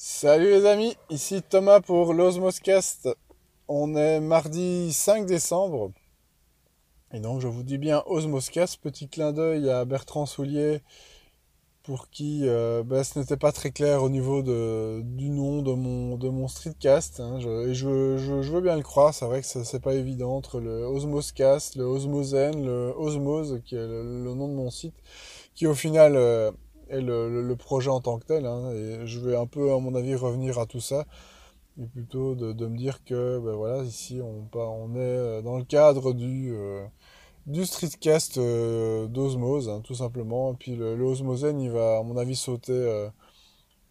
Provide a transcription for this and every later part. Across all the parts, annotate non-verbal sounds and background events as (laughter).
Salut les amis, ici Thomas pour l'Osmoscast. On est mardi 5 décembre. Et donc je vous dis bien Osmoscast, petit clin d'œil à Bertrand Soulier pour qui euh, ben, ce n'était pas très clair au niveau du nom de mon, streetcast. Hein. Je, veux bien le croire, c'est vrai que c'est pas évident entre le Osmoscast, le Osmosen, le Osmose, qui est le, le, nom de mon site, qui au final... Euh, et le, le, projet en tant que tel. Hein, et je vais un peu, à mon avis, revenir à tout ça. Et plutôt de, de me dire que, ben voilà, ici, on, on est euh, dans le cadre du, euh, du streetcast euh, d'Osmose, hein, tout simplement. Puis le, le il va, à mon avis, sauter.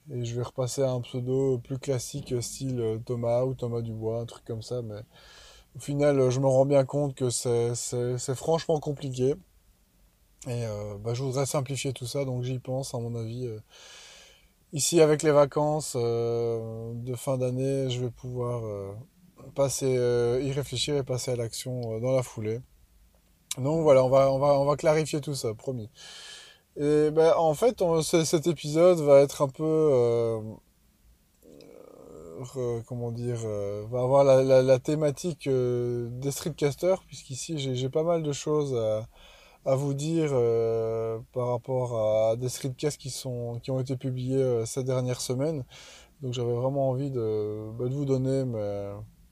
Et je vais repasser à un pseudo plus classique, style Thomas ou Thomas Dubois, un truc comme ça. Mais au final, je me rends bien compte que c'est franchement compliqué. Et euh, bah, je voudrais simplifier tout ça, donc j'y pense, à mon avis. Euh, ici, avec les vacances euh, de fin d'année, je vais pouvoir passer, y réfléchir et passer à l'action dans la foulée. Donc voilà, on va, on va, on va clarifier tout ça, promis. Et ben, en fait, cet épisode va être un peu, comment dire, va avoir la, la, la thématique des streetcasters, puisqu'ici j'ai pas mal de choses à, à vous dire euh, par rapport à des streetcasts qui sont qui ont été publiés euh, ces dernières semaines. Donc j'avais vraiment envie de, bah, vous donner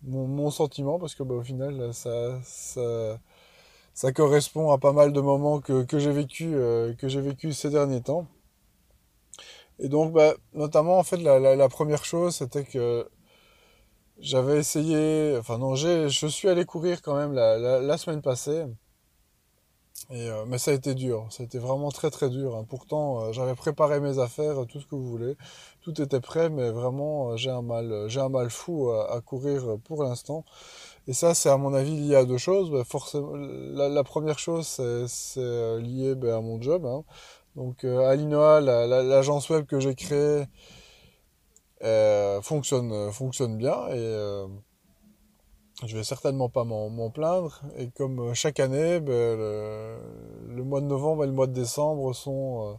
mon, sentiment parce que bah, au final ça, ça, correspond à pas mal de moments que, j'ai vécu euh, que j'ai vécu ces derniers temps. Et donc bah, notamment en fait la, première chose c'était que j'avais essayé, enfin non, j'ai, je suis allé courir quand même la semaine passée. Euh, mais ça a été dur, ça a été vraiment très très dur. Hein. Pourtant, euh, j'avais préparé mes affaires, tout ce que vous voulez, tout était prêt, mais vraiment, euh, j'ai un mal, j'ai un mal fou à, à courir pour l'instant. Et ça, c'est à mon avis lié à deux choses. Ben, forcément, la, première chose, c'est lié ben, à mon job. Hein. Donc, euh, Alinoa, l'agence la, web que j'ai créée, fonctionne, fonctionne bien je vais certainement pas m'en plaindre. Et comme euh, chaque année, ben, le, mois de novembre et le mois de décembre sont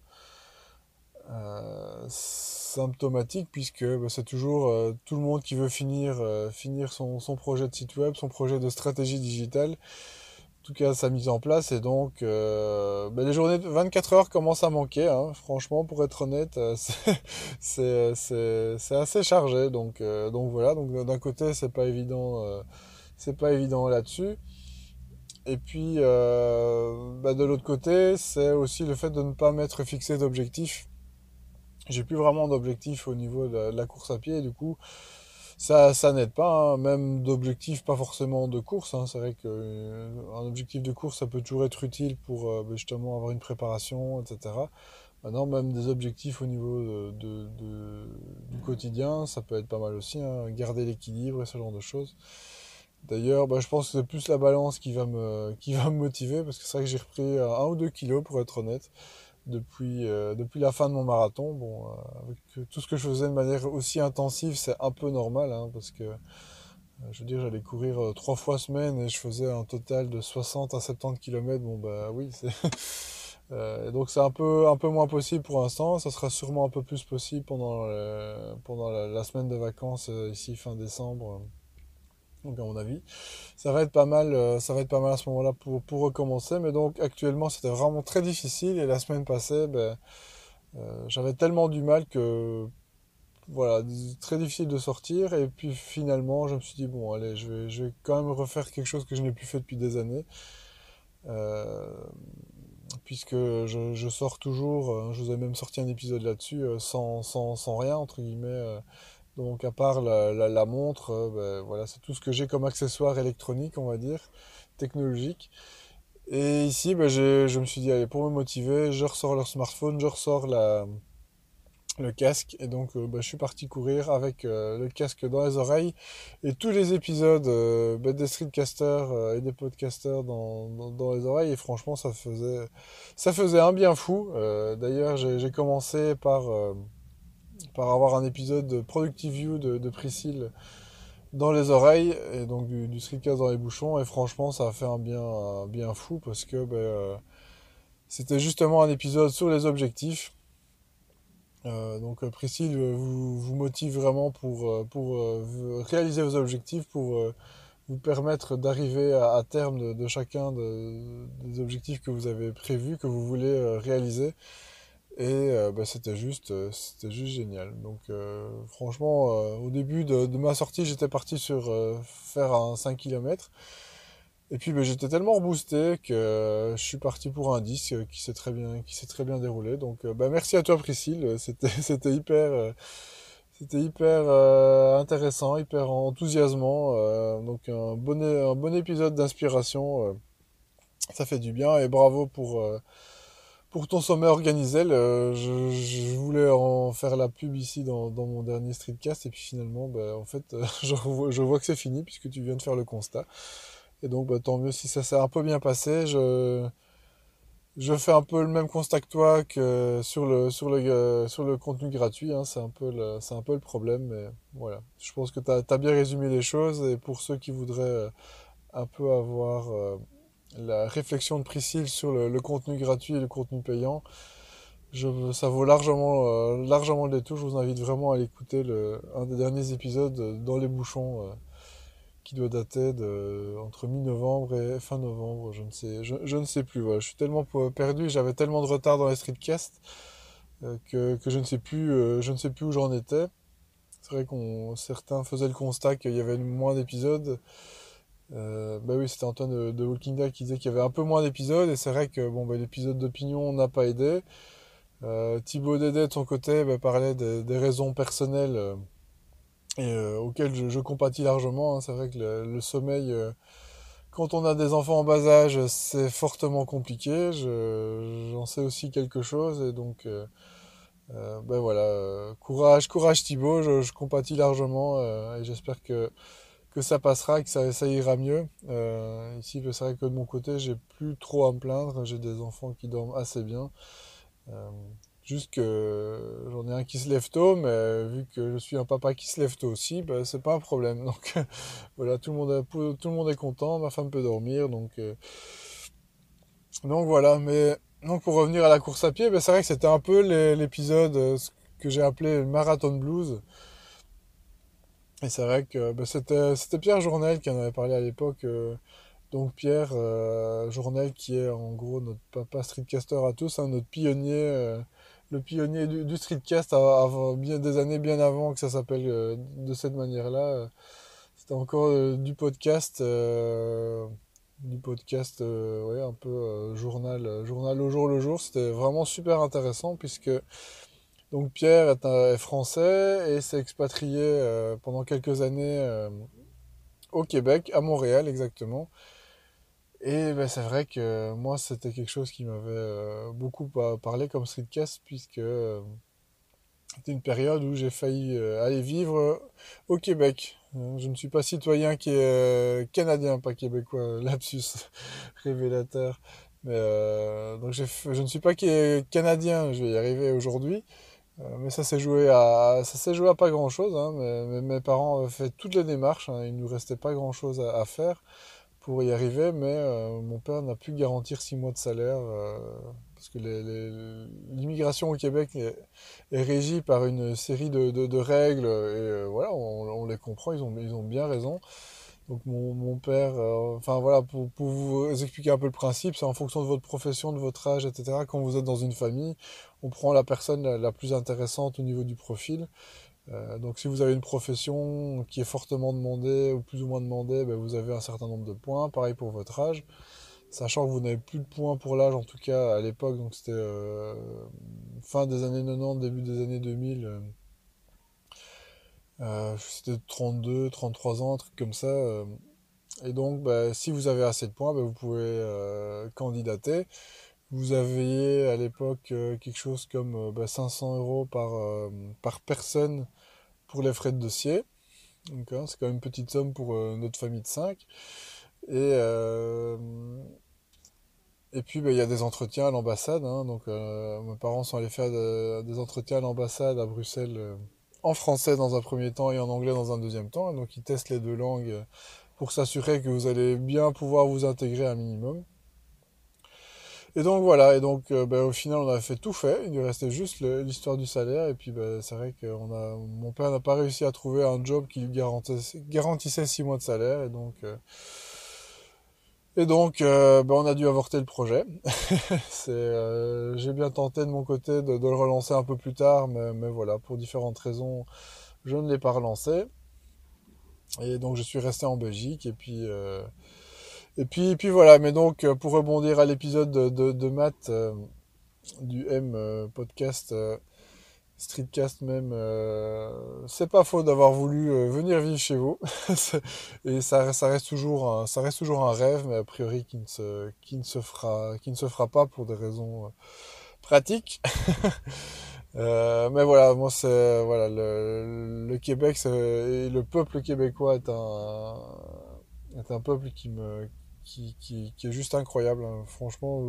euh, euh, symptomatiques puisque ben, c'est toujours tout le monde qui veut finir, finir son, projet de site web, son projet de stratégie digitale. Tout cas, sa mise en place. Et donc, euh, ben, les journées de 24 heures commencent à manquer. Hein, franchement, pour être honnête, (laughs) c'est assez chargé. Donc, donc voilà. Donc d'un côté, c'est pas évident c'est pas évident là-dessus. Et puis, euh, bah de l'autre côté, c'est aussi le fait de ne pas m'être fixé d'objectif. J'ai plus vraiment d'objectif au niveau de la, course à pied, du coup, ça, ça n'aide pas, hein. même d'objectif, pas forcément de course. Hein. C'est vrai qu'un euh, objectif de course, ça peut toujours être utile pour euh, justement avoir une préparation, etc. Maintenant, même des objectifs au niveau de, du quotidien, ça peut être pas mal aussi, hein. garder l'équilibre et ce genre de choses. D'ailleurs, bah, je pense que c'est plus la balance qui va me, qui va me motiver, parce que c'est vrai que j'ai repris un ou deux kilos, pour être honnête, depuis, euh, depuis la fin de mon marathon. Bon, euh, avec tout ce que je faisais de manière aussi intensive, c'est un peu normal, hein, parce que, euh, je veux dire, j'allais courir euh, trois fois semaine et je faisais un total de 60 à 70 km. Bon, bah oui, (laughs) c'est... Euh, donc c'est un peu un peu moins possible pour l'instant. Ça sera sûrement un peu plus possible pendant pendant la, semaine de vacances euh, ici fin décembre donc à mon avis. Ça va être pas mal, euh, ça va être pas mal à ce moment-là pour, pour recommencer. Mais donc actuellement c'était vraiment très difficile et la semaine passée, ben, euh, j'avais tellement du mal que voilà, très difficile de sortir. Et puis finalement, je me suis dit bon, allez, je vais, je vais quand même refaire quelque chose que je n'ai plus fait depuis des années. Euh, puisque je, je, sors toujours, je vous ai même sorti un épisode là-dessus, sans, sans, sans rien, entre guillemets. Donc à part la, montre, euh, ben, voilà, c'est tout ce que j'ai comme accessoire électronique, on va dire, technologique. Et ici, ben, je me suis dit, allez, pour me motiver, je ressors leur smartphone, je ressors la, le casque. Et donc, euh, ben, je suis parti courir avec euh, le casque dans les oreilles. Et tous les épisodes des streetcasters et des podcasters dans, dans, les oreilles. Et franchement, ça faisait, un bien fou. D'ailleurs, j'ai commencé par par avoir un épisode de Productive View de, Priscille dans les oreilles et donc du, du streetcast dans les bouchons et franchement ça a fait un bien, fou parce que ben, euh, c'était justement un épisode sur les objectifs donc Priscille vous, motive vraiment pour réaliser vos objectifs, pour vous permettre d'arriver à, terme de, chacun des objectifs que vous avez prévus, que vous voulez réaliser. Et bah, c'était juste, c'était juste génial. Donc franchement, au début de, de ma sortie, j'étais parti sur faire un 5 km. Et puis ben, j'étais tellement reboosté que je suis parti pour un disque qui s'est très bien, qui s'est très bien déroulé. Donc euh, ben, merci à toi Priscille, c'était (laughs) c'était hyper, euh, c'était hyper euh, intéressant, hyper enthousiasmant. donc un bon un bon épisode d'inspiration, ça fait du bien et bravo pour pour ton sommet organisé. Je, voulais en faire la pub ici dans, mon dernier streetcast et puis finalement ben, en fait (laughs) je, je vois que c'est fini puisque tu viens de faire le constat. Et donc, bah, tant mieux si ça s'est un peu bien passé. Je, fais un peu le même constat que toi que sur le, euh, contenu gratuit. Hein. c'est un, peu le, problème. Mais voilà. Je pense que tu as, bien résumé les choses. Et pour ceux qui voudraient euh, un peu avoir euh, la réflexion de Priscille sur le, contenu gratuit et le contenu payant, je, ça vaut largement, largement le détour. Je vous invite vraiment à l'écouter, un des derniers épisodes dans les bouchons qui doit dater de entre mi-novembre et fin novembre, je ne sais, je, ne sais plus. Je suis tellement perdu, j'avais tellement de retard dans les streetcasts euh, que, que, je ne sais plus, euh, je ne sais plus où j'en étais. C'est vrai qu'on certains faisaient le constat qu'il y avait moins d'épisodes. Euh, bah oui, c'était Antoine de, Walking Dead qui disait qu'il y avait un peu moins d'épisodes et c'est vrai que bon bah, l'épisode d'opinion n'a pas aidé. Euh, Thibaut Dédé de son côté bah, parlait des, raisons personnelles euh, euh, auquel je, compatis largement. Hein. C'est vrai que le, sommeil, euh, quand on a des enfants en bas âge, c'est fortement compliqué. J'en sais aussi quelque chose et donc ben voilà, courage, courage Thibaut, je, compatis largement et j'espère que que ça passera, que ça, ira mieux. ici, c'est vrai que de mon côté, j'ai plus trop à me plaindre. J'ai des enfants qui dorment assez bien. Juste que j'en ai un qui se lève tôt, mais vu que je suis un papa qui se lève tôt aussi, ben, c'est pas un problème. (laughs) Donc voilà, tout le, monde tout le monde est content, ma femme peut dormir, donc, euh, donc voilà. Mais donc pour revenir à la course à pied, ben, c'est vrai que c'était un peu l'épisode euh, que j'ai appelé Marathon Blues. Et c'est vrai que ben, c'était, c'était Pierre Journel qui en avait parlé à l'époque. Euh, donc Pierre Journel qui est en gros notre papa streetcaster à tous, hein, notre pionnier le pionnier du, streetcast avant des années bien avant que ça s'appelle euh, de cette manière-là. C'était encore euh, du podcast, euh, du podcast, ouais, un peu journal, journal au jour le jour. C'était vraiment super intéressant puisque donc Pierre est, français et s'est expatrié pendant quelques années au Québec, à Montréal exactement. Et ben, c'est vrai que moi, c'était quelque chose qui m'avait euh, beaucoup parlé comme streetcast, puisque euh, c'était une période où j'ai failli euh, aller vivre au Québec. Je ne suis pas citoyen qui est canadien, pas québécois, (laughs) lapsus révélateur. Donc je ne suis pas canadien, je vais y arriver aujourd'hui. Mais ça s'est joué à ça s'est joué à pas grand chose. Hein, mes parents avaient fait toutes les démarches. Hein, il nous restait pas grand chose à faire pour y arriver, mais euh, mon père n'a pu garantir six mois de salaire euh, parce que l'immigration au Québec est, régie par une série de, règles et euh, voilà, on, les comprend, ils ont, ils ont bien raison. Donc mon, père, enfin voilà, pour, vous expliquer un peu le principe, c'est en fonction de votre profession, de votre âge, etc. Quand vous êtes dans une famille, on prend la personne la plus intéressante au niveau du profil. Euh, donc si vous avez une profession qui est fortement demandée ou plus ou moins demandée, ben, vous avez un certain nombre de points. Pareil pour votre âge. Sachant que vous n'avez plus de points pour l'âge, en tout cas à l'époque, donc c'était euh, fin des années 90, début des années 2000. Euh, c'était 32, 33 ans, un truc comme ça. et donc, ben, si vous avez assez de points, ben, vous pouvez candidater. Vous aviez à l'époque quelque chose comme 500 euros par, par personne pour les frais de dossier. Donc, hein, c'est quand même une petite somme pour euh, notre famille de 5. Et, euh, et puis, bah, il y a des entretiens à l'ambassade. Hein. donc, euh, mes parents sont allés faire des entretiens à l'ambassade à Bruxelles en français dans un premier temps et en anglais dans un deuxième temps. donc, ils testent les deux langues pour s'assurer que vous allez bien pouvoir vous intégrer un minimum. Et donc voilà, et donc euh, ben, au final on a fait tout fait, il nous restait juste l'histoire du salaire, et puis ben, c'est vrai que a, mon père n'a pas réussi à trouver un job qui lui garantissait, garantissait six mois de salaire, et donc, euh, et donc ben, on a dû avorter le projet. (laughs) J'ai bien tenté de mon côté de, le relancer un peu plus tard, mais, voilà, pour différentes raisons, je ne l'ai pas relancé. Et donc je suis resté en Belgique, et puis... Et puis, puis voilà, mais donc euh, pour rebondir à l'épisode de, Matt euh, du M euh, podcast, streetcast même, c'est pas faux d'avoir voulu venir vivre chez vous. (laughs) et ça, reste toujours un, ça reste toujours un rêve, mais a priori qui ne se, qui ne se, fera, qui ne se fera pas pour des raisons pratiques. (laughs) mais voilà, moi c'est voilà le, le Québec et le peuple québécois est un est un peuple qui me qui, qui, qui est juste incroyable. Hein. Franchement,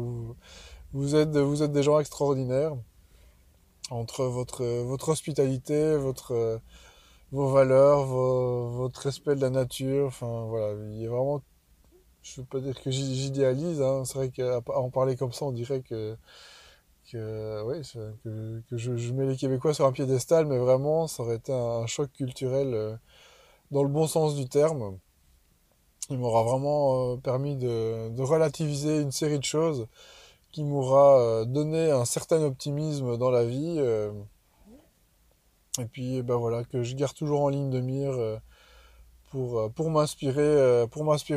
vous, êtes, vous êtes des gens extraordinaires. Entre votre, votre hospitalité, votre, vos valeurs, votre respect de la nature, enfin voilà, il a vraiment, je veux pas dire que j'idéalise, hein. c'est vrai qu'à en parler comme ça, on dirait que, que, ouais, que, que je, mets les Québécois sur un piédestal, mais vraiment, ça aurait été un choc culturel euh, dans le bon sens du terme. Il m'aura vraiment euh, permis de, relativiser une série de choses qui m'aura euh, donné un certain optimisme dans la vie. Euh, et puis ben voilà, que je garde toujours en ligne de mire pour, pour m'inspirer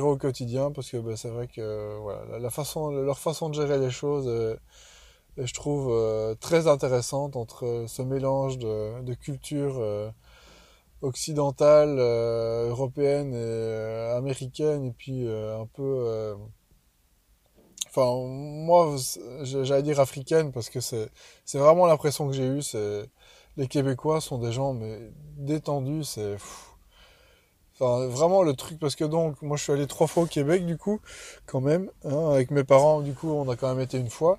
au quotidien parce que ben, c'est vrai que voilà, la façon, leur façon de gérer les choses je trouve très intéressante entre ce mélange de, de culture occidentale, euh, européenne et euh, américaine, et puis euh, un peu... Enfin, moi, j'allais dire africaine, parce que c'est vraiment l'impression que j'ai eue, c'est... Les Québécois sont des gens, mais détendus, c'est... Enfin, vraiment le truc, parce que donc, moi je suis allé trois fois au Québec, du coup, quand même, hein, avec mes parents, du coup, on a quand même été une fois.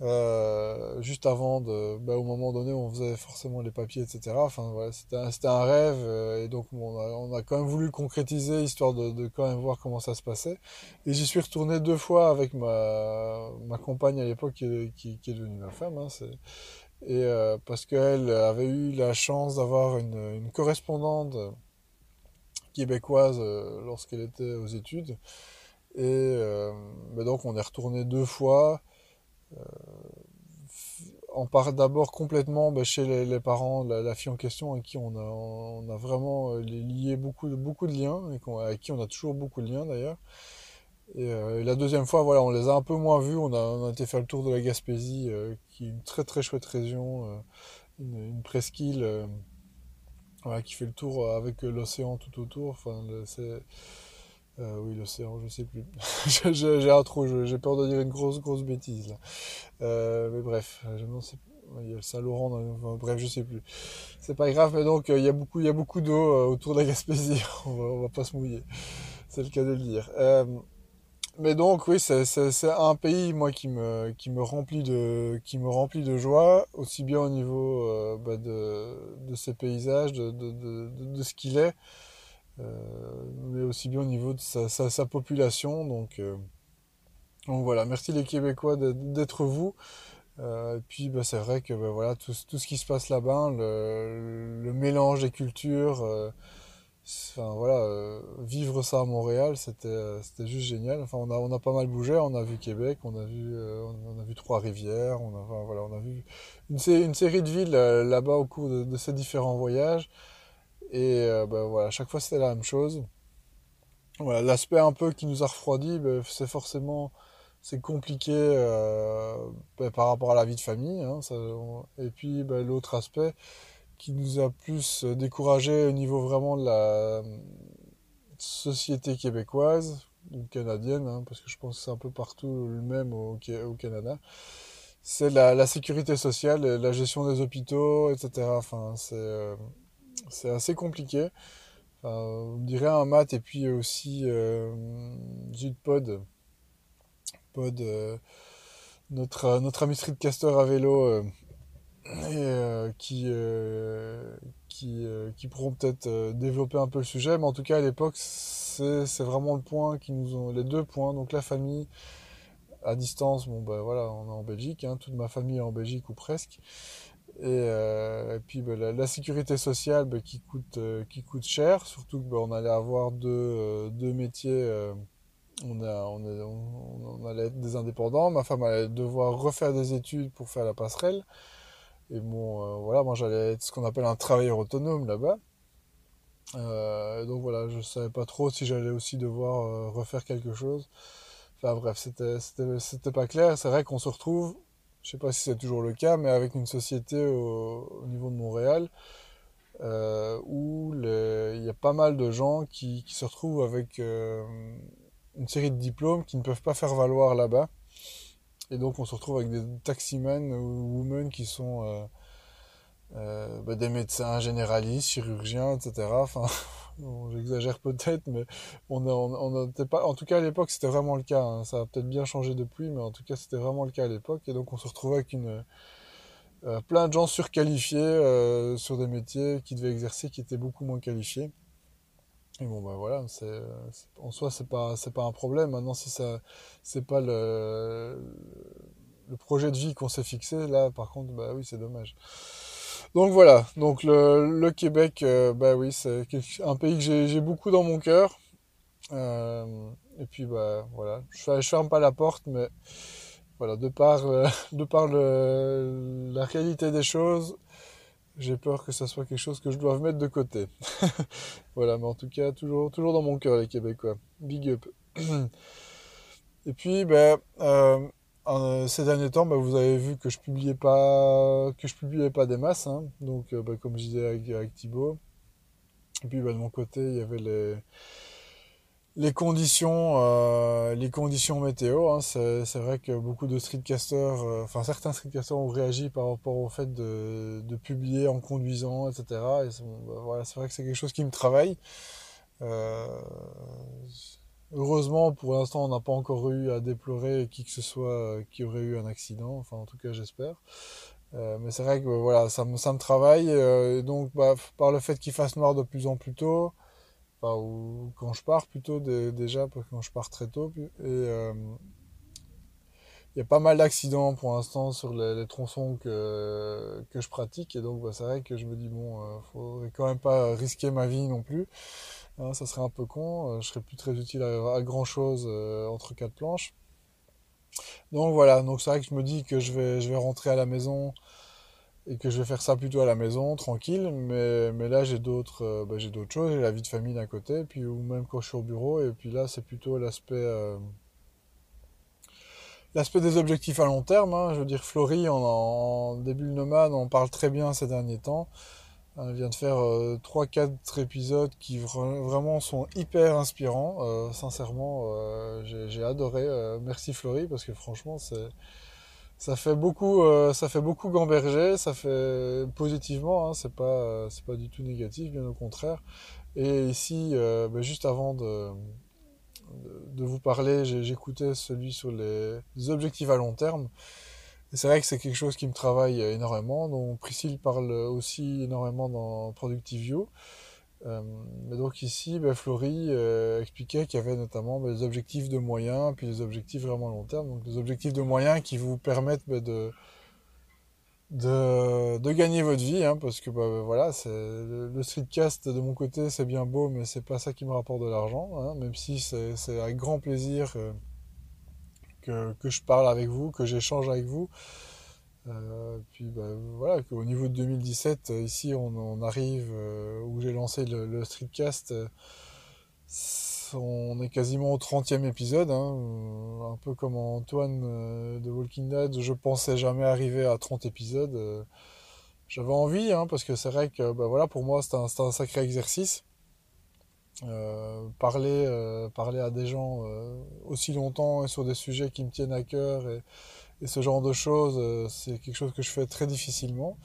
Euh, juste avant de, bah, au moment donné, on faisait forcément les papiers, etc. Enfin, voilà, c'était un, un rêve, euh, et donc on a, quand même voulu concrétiser, histoire de, quand même voir comment ça se passait. Et j'y suis retourné deux fois avec ma, ma compagne à l'époque, qui, est devenue ma femme. Hein, et euh, parce qu'elle avait eu la chance d'avoir une, correspondante québécoise lorsqu'elle était aux études. Et donc on est retourné deux fois. Euh, on part d'abord complètement bah, chez les, parents, la, fille en question, avec qui on a, on a vraiment euh, lié beaucoup, beaucoup de liens, et avec qui on a toujours beaucoup de liens d'ailleurs. Et, euh, la deuxième fois, voilà, on les a un peu moins vus. On a, on a été faire le tour de la Gaspésie, qui est une très très chouette région, une, presqu'île, qui fait le tour avec l'océan tout autour. Enfin, euh, oui, l'océan, je sais plus. (laughs) j'ai un trou, j'ai peur de dire une grosse, grosse bêtise là. Euh, mais bref, Il y a le Saint-Laurent, enfin, bref, je sais plus. C'est pas grave, mais donc euh, il y a beaucoup, beaucoup d'eau autour de la Gaspésie. (laughs) on, va, on va pas se mouiller. C'est le cas de le dire. Mais donc oui, c'est un pays moi qui me qui me remplit de qui me remplit de joie, aussi bien au niveau bah, de de ses paysages, de, de ce qu'il est. Euh, mais aussi bien au niveau de sa, population. Donc, euh, donc voilà, merci les Québécois d'être vous. Euh, et puis bah, c'est vrai que bah, voilà tout, tout, ce qui se passe là-bas, le, le, mélange des cultures, enfin voilà, vivre ça à Montréal, c'était juste génial. Enfin on a on a pas mal bougé, on a vu Québec, on a vu on a vu Trois-Rivières, on a voilà on a vu une, série de villes là-bas au cours de, ces différents voyages. Et euh, ben, voilà, chaque fois c'était la même chose. Voilà, l'aspect un peu qui nous a refroidi, ben, c'est forcément c'est compliqué euh, ben, par rapport à la vie de famille. Hein. Et puis l'autre aspect qui nous a plus découragé au niveau vraiment de la société québécoise ou canadienne, hein, parce que je pense que c'est un peu partout le même au, au Canada, c'est la, la, sécurité sociale, la gestion des hôpitaux, etc. Enfin, c'est euh, c'est assez compliqué. Enfin, on dirait un mat et puis aussi euh, Jude Pod, euh, notre, notre ami streetcaster à vélo, euh, euh, qui, euh, qui, euh, pourront peut-être développer un peu le sujet. Mais en tout cas, à l'époque, c'est vraiment le point qui nous les deux points, donc la famille, à distance, bon ben voilà, on est en Belgique, hein, toute ma famille est en Belgique ou presque. Et, euh, puis ben, la, sécurité sociale ben, qui, coûte, euh, qui coûte cher, surtout qu'on allait avoir deux, euh, deux métiers, on, a, on, allait être des indépendants, ma femme allait devoir refaire des études pour faire la passerelle. Et bon, voilà, moi j'allais être ce qu'on appelle un travailleur autonome là-bas. donc voilà, je savais pas trop si j'allais aussi devoir refaire quelque chose. Enfin bref, c'était pas clair. C'est vrai qu'on se retrouve, je sais pas si c'est toujours le cas, mais avec une société au, niveau de Montréal euh, où il y a pas mal de gens qui, se retrouvent avec euh, une série de diplômes qui ne peuvent pas faire valoir là-bas. Et donc on se retrouve avec des taximen ou women qui sont euh, bah, des médecins généralistes, chirurgiens, etc. (laughs) j'exagère peut-être, mais on, a, on, pas. En tout cas, à l'époque, c'était vraiment le cas. Hein. Ça a peut-être bien changé depuis, mais en tout cas, c'était vraiment le cas à l'époque. Et donc, on se retrouvait avec euh, plein de gens surqualifiés euh, sur des métiers qui devaient exercer, qui étaient beaucoup moins qualifiés. Et bon, bah voilà, en soi, c'est pas, pas un problème. Maintenant, si ça, c'est pas le, le projet de vie qu'on s'est fixé, là, par contre, bah oui, c'est dommage. Donc voilà, donc le, Québec, euh, bah oui, c'est un pays que j'ai beaucoup dans mon cœur. Euh, et puis bah voilà, je, je, ferme pas la porte, mais voilà, de par, euh, (laughs) de par la réalité des choses, j'ai peur que ça soit quelque chose que je doive mettre de côté. (laughs) voilà, mais en tout cas, toujours, toujours dans mon cœur les Québécois. Big up. (clears throat) et puis, ben, euh, ces derniers temps, bah, vous avez vu que je publiais pas, que je publiais pas des masses, hein. donc euh, bah, comme je disais avec, avec Thibaut. Et puis bah, de mon côté, il y avait les, conditions, euh, les conditions météo. Hein. C'est, vrai que beaucoup de streetcasters, enfin certains streetcasters ont réagi par rapport au fait de, publier en conduisant, etc. C'est vrai que c'est quelque chose qui me travaille. Heureusement, pour l'instant, on n'a pas encore eu à déplorer qui que ce soit euh, qui aurait eu un accident. Enfin, en tout cas, j'espère. Euh, mais c'est vrai que voilà, ça me, ça me travaille. Euh, et donc, bah, par le fait qu'il fasse noir de plus en plus tôt, enfin, ou quand je pars plutôt déjà, quand je pars très tôt, et il y a pas mal d'accidents pour l'instant sur les, tronçons que, que je pratique. Et donc, bah, c'est vrai que je me dis, bon, euh, faudrait quand même pas risquer ma vie non plus. Hein, ça serait un peu con, euh, je serais plus très utile à, grand chose euh, entre quatre planches. Donc voilà, donc c'est vrai que je me dis que je vais, je vais rentrer à la maison et que je vais faire ça plutôt à la maison, tranquille, mais, mais là j'ai d'autres euh, bah, j'ai d'autres choses, j'ai la vie de famille d'un côté, puis ou même quand je suis au bureau, et puis là c'est plutôt l'aspect l'aspect des objectifs à long terme. Hein. je veux dire, Florie, en, début de nomade, on parle très bien ces derniers temps. Elle vient de faire 3-4 euh, épisodes qui vraiment sont hyper inspirants. Euh, sincèrement, euh, j'ai adoré. merci Florie parce que franchement, ça fait beaucoup, ça fait beaucoup gamberger. Ça fait positivement. Hein, c'est pas, c'est pas du tout négatif, bien au contraire. Et ici, ben, juste avant de, de vous parler, j'écoutais celui sur les objectifs à long terme c'est vrai que c'est quelque chose qui me travaille énormément. Donc Priscille parle aussi énormément dans Productive View. Euh, mais donc ici, ben, Florie euh, expliquait qu'il y avait notamment des objectifs de moyens, puis des objectifs vraiment long terme. Donc des objectifs de moyens qui vous permettent ben, de, de, gagner votre vie, hein, parce que voilà, c'est le, streetcast de mon côté, c'est bien beau, mais c'est pas ça qui me rapporte de l'argent, hein, même si c'est avec grand plaisir. Euh, que, je parle avec vous, que j'échange avec vous. Euh, puis bah, voilà, qu'au niveau de 2017, euh, ici on, arrive où j'ai lancé le, streetcast, on est quasiment au 30e épisode, hein, un peu comme Antoine de Walking Dead, je pensais jamais arriver à 30 épisodes. J'avais envie, hein, parce que c'est vrai que bah, pour moi c'est un, sacré exercice. Euh, parler, euh, à des gens euh, aussi longtemps et sur des sujets qui me tiennent à cœur et, ce genre de choses, c'est quelque chose que je fais très difficilement.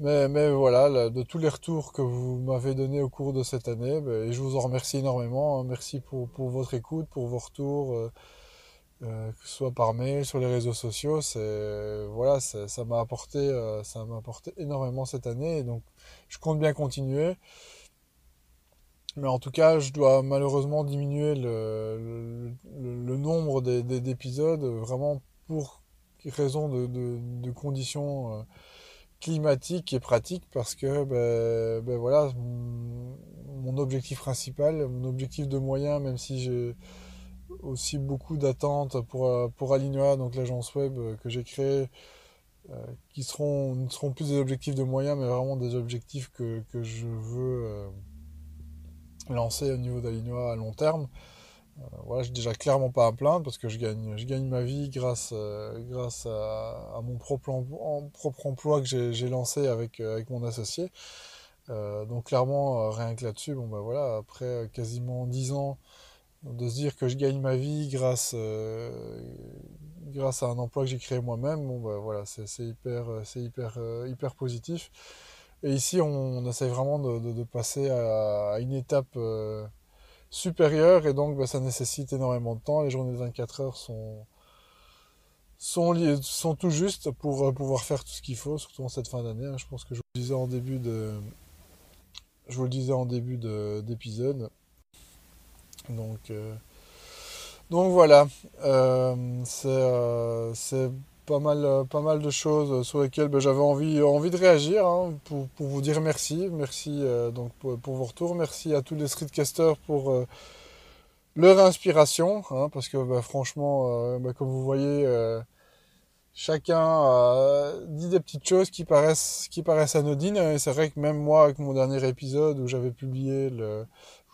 Mais, mais voilà, de tous les retours que vous m'avez donnés au cours de cette année, ben, et je vous en remercie énormément. Hein. merci pour, pour, votre écoute, pour vos retours, que ce soit par mail, sur les réseaux sociaux. C'est voilà, ça m'a apporté, ça m'a apporté énormément cette année, et donc je compte bien continuer. Mais en tout cas, je dois malheureusement diminuer le, le, nombre d'épisodes vraiment pour raison de, de, conditions euh, climatiques et pratiques parce que ben, ben voilà mon, objectif principal, mon objectif de moyens, même si j'ai aussi beaucoup d'attentes pour, euh, pour Alinoa, donc l'agence web que j'ai créée, euh, qui ne seront plus des objectifs de moyens, mais vraiment des objectifs que, je veux lancé au niveau d'Alinoa à long terme. Euh, voilà, j'ai déjà clairement pas à plaindre parce que je gagne, je gagne ma vie grâce, euh, grâce à, mon propre, emploi que j'ai lancé avec, euh, avec mon associé. donc clairement, rien que là-dessus, bon bah voilà, après quasiment 10 ans de se dire que je gagne ma vie grâce, grâce à un emploi que j'ai créé moi-même, bon bah voilà, c'est hyper, c'est hyper, hyper positif. Et ici, on, essaie vraiment de, passer à, une étape supérieure et donc bah, ça nécessite énormément de temps. Les journées de 24 heures sont, sont, sont tout justes pour euh, pouvoir faire tout ce qu'il faut, surtout en cette fin d'année. Hein. Je pense que je vous le disais en début de, je vous le disais en début d'épisode. Donc, euh, donc voilà, c'est pas mal, euh, pas mal de choses sur lesquelles ben, j'avais envie, envie de réagir hein, pour, pour, vous dire merci. Merci euh, donc pour, vos retours. Merci à tous les streetcasters pour euh, leur inspiration. Hein, parce que ben, franchement, ben, comme vous voyez, chacun dit des petites choses qui paraissent, qui paraissent anodines. Et c'est vrai que même moi, avec mon dernier épisode où j'avais publié, je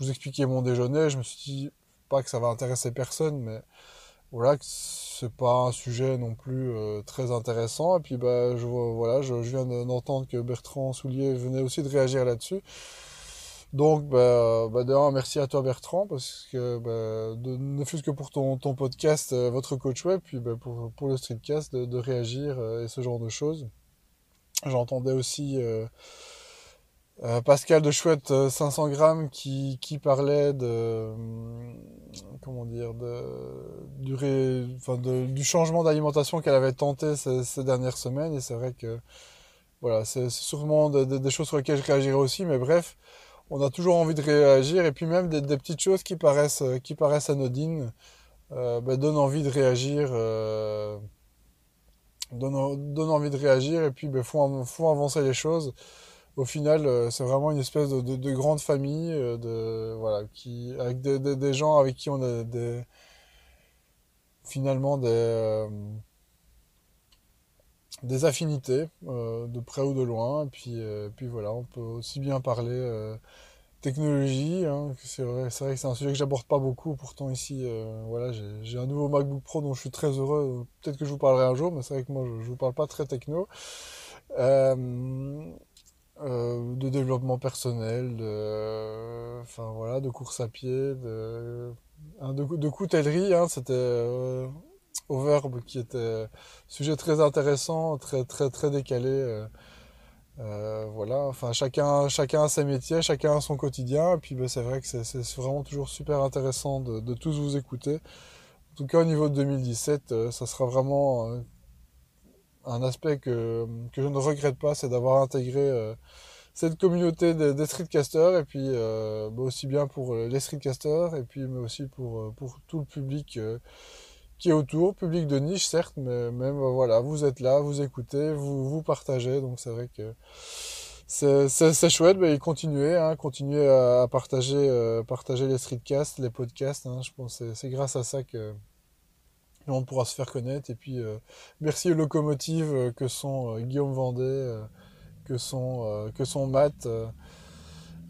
vous expliquais mon déjeuner, je me suis dit, pas que ça va intéresser personne, mais voilà, c'est pas un sujet non plus euh, très intéressant. Et puis bah je voilà, je, viens d'entendre que Bertrand Soulier venait aussi de réagir là-dessus. Donc bah, bah d'ailleurs merci à toi Bertrand parce que bah, ne fût-ce que pour ton, ton podcast, euh, votre coach web, puis bah, pour, pour le streetcast de, de réagir euh, et ce genre de choses. J'entendais aussi euh, Pascal de Chouette 500 euh, grammes qui, qui parlait de euh, comment dire de du, enfin de, du changement d'alimentation qu'elle avait tenté ces, dernières semaines. Et c'est vrai que voilà c'est sûrement des choses sur lesquelles je réagirai aussi. Mais bref on a toujours envie de réagir. Et puis même des, des petites choses qui paraissent qui paraissent anodines ben, donnent envie de réagir donnent, donnent envie de réagir. Et puis ben, font, font avancer les choses au final, euh, c'est vraiment une espèce de, de, de grande famille, euh, de, voilà, qui, avec des, gens avec qui on a des, finalement des, euh, des affinités, de près ou de loin. Et puis, puis voilà, on peut aussi bien parler technologie. Hein, c'est vrai, vrai que c'est un sujet que j'aborde pas beaucoup. Pourtant ici, voilà, j'ai un nouveau MacBook Pro dont je suis très heureux. Peut-être que je vous parlerai un jour, mais c'est vrai que moi, je, je vous parle pas très techno. Euh, de développement personnel, de, enfin voilà, de course à pied, de, hein, de, coutellerie. Hein, c'était euh, au verbe qui était sujet très intéressant, très très très décalé. Euh, euh, voilà, enfin chacun chacun a ses métiers, chacun a son quotidien. Et puis ben, c'est vrai que c'est vraiment toujours super intéressant de tous vous écouter. En tout cas au niveau de 2017, ça sera vraiment un aspect que, que je ne regrette pas, c'est d'avoir intégré euh, cette communauté des, streetcasters, et puis euh, bah, aussi bien pour les streetcasters, et puis mais aussi pour, euh, pour tout le public qui est autour, public de niche certes, mais même voilà, vous êtes là, vous écoutez, vous, vous partagez, donc c'est vrai que c'est chouette, mais continuez, hein, continuez à, partager, partager les streetcasts, les podcasts, hein, je pense c'est grâce à ça que on pourra se faire connaître. Et puis, euh, merci aux locomotives euh, que sont euh, Guillaume Vendée, que sont, que sont Matt,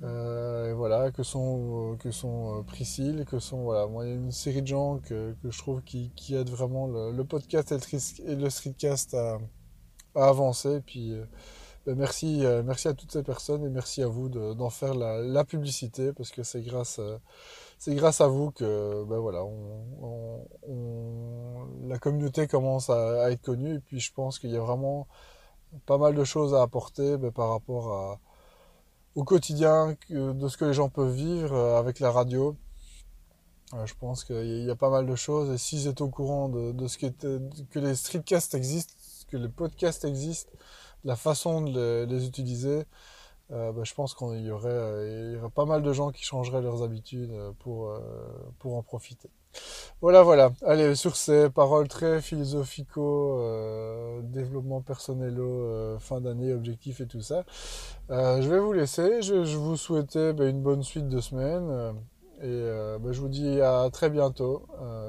voilà, que sont, que sont Priscille, que sont, voilà, moi, il y a une série de gens que, que je trouve qui, qui aident vraiment le, podcast et le, streetcast à, à, avancer. Et puis, ben merci, merci à toutes ces personnes et merci à vous d'en faire la, la, publicité parce que c'est grâce à c'est grâce à vous que ben voilà, on, la communauté commence à, être connue. Et puis je pense qu'il y a vraiment pas mal de choses à apporter ben, par rapport à, au quotidien de ce que les gens peuvent vivre euh, avec la radio. Euh, je pense qu'il y a pas mal de choses. Et s'ils étaient au courant de, de ce que les streetcasts existent, que les podcasts existent, la façon de les utiliser, bah, je pense qu'il y aurait, y aurait pas mal de gens qui changeraient leurs habitudes pour, pour en profiter. Voilà, voilà. Allez, sur ces paroles très philosophico, euh, développement personnel, euh, fin d'année, objectifs et tout ça, euh, je vais vous laisser. Je, vous souhaitais ben, une bonne suite de semaine. et ben, je vous dis à très bientôt.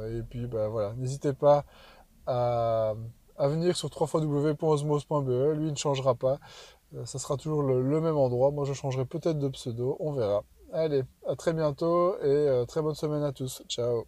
et puis, ben, voilà, n'hésitez pas à, venir sur www.osmos.be. Lui ne changera pas. Ça sera toujours le, même endroit. Moi, je changerai peut-être de pseudo. On verra. Allez, à très bientôt et très bonne semaine à tous. Ciao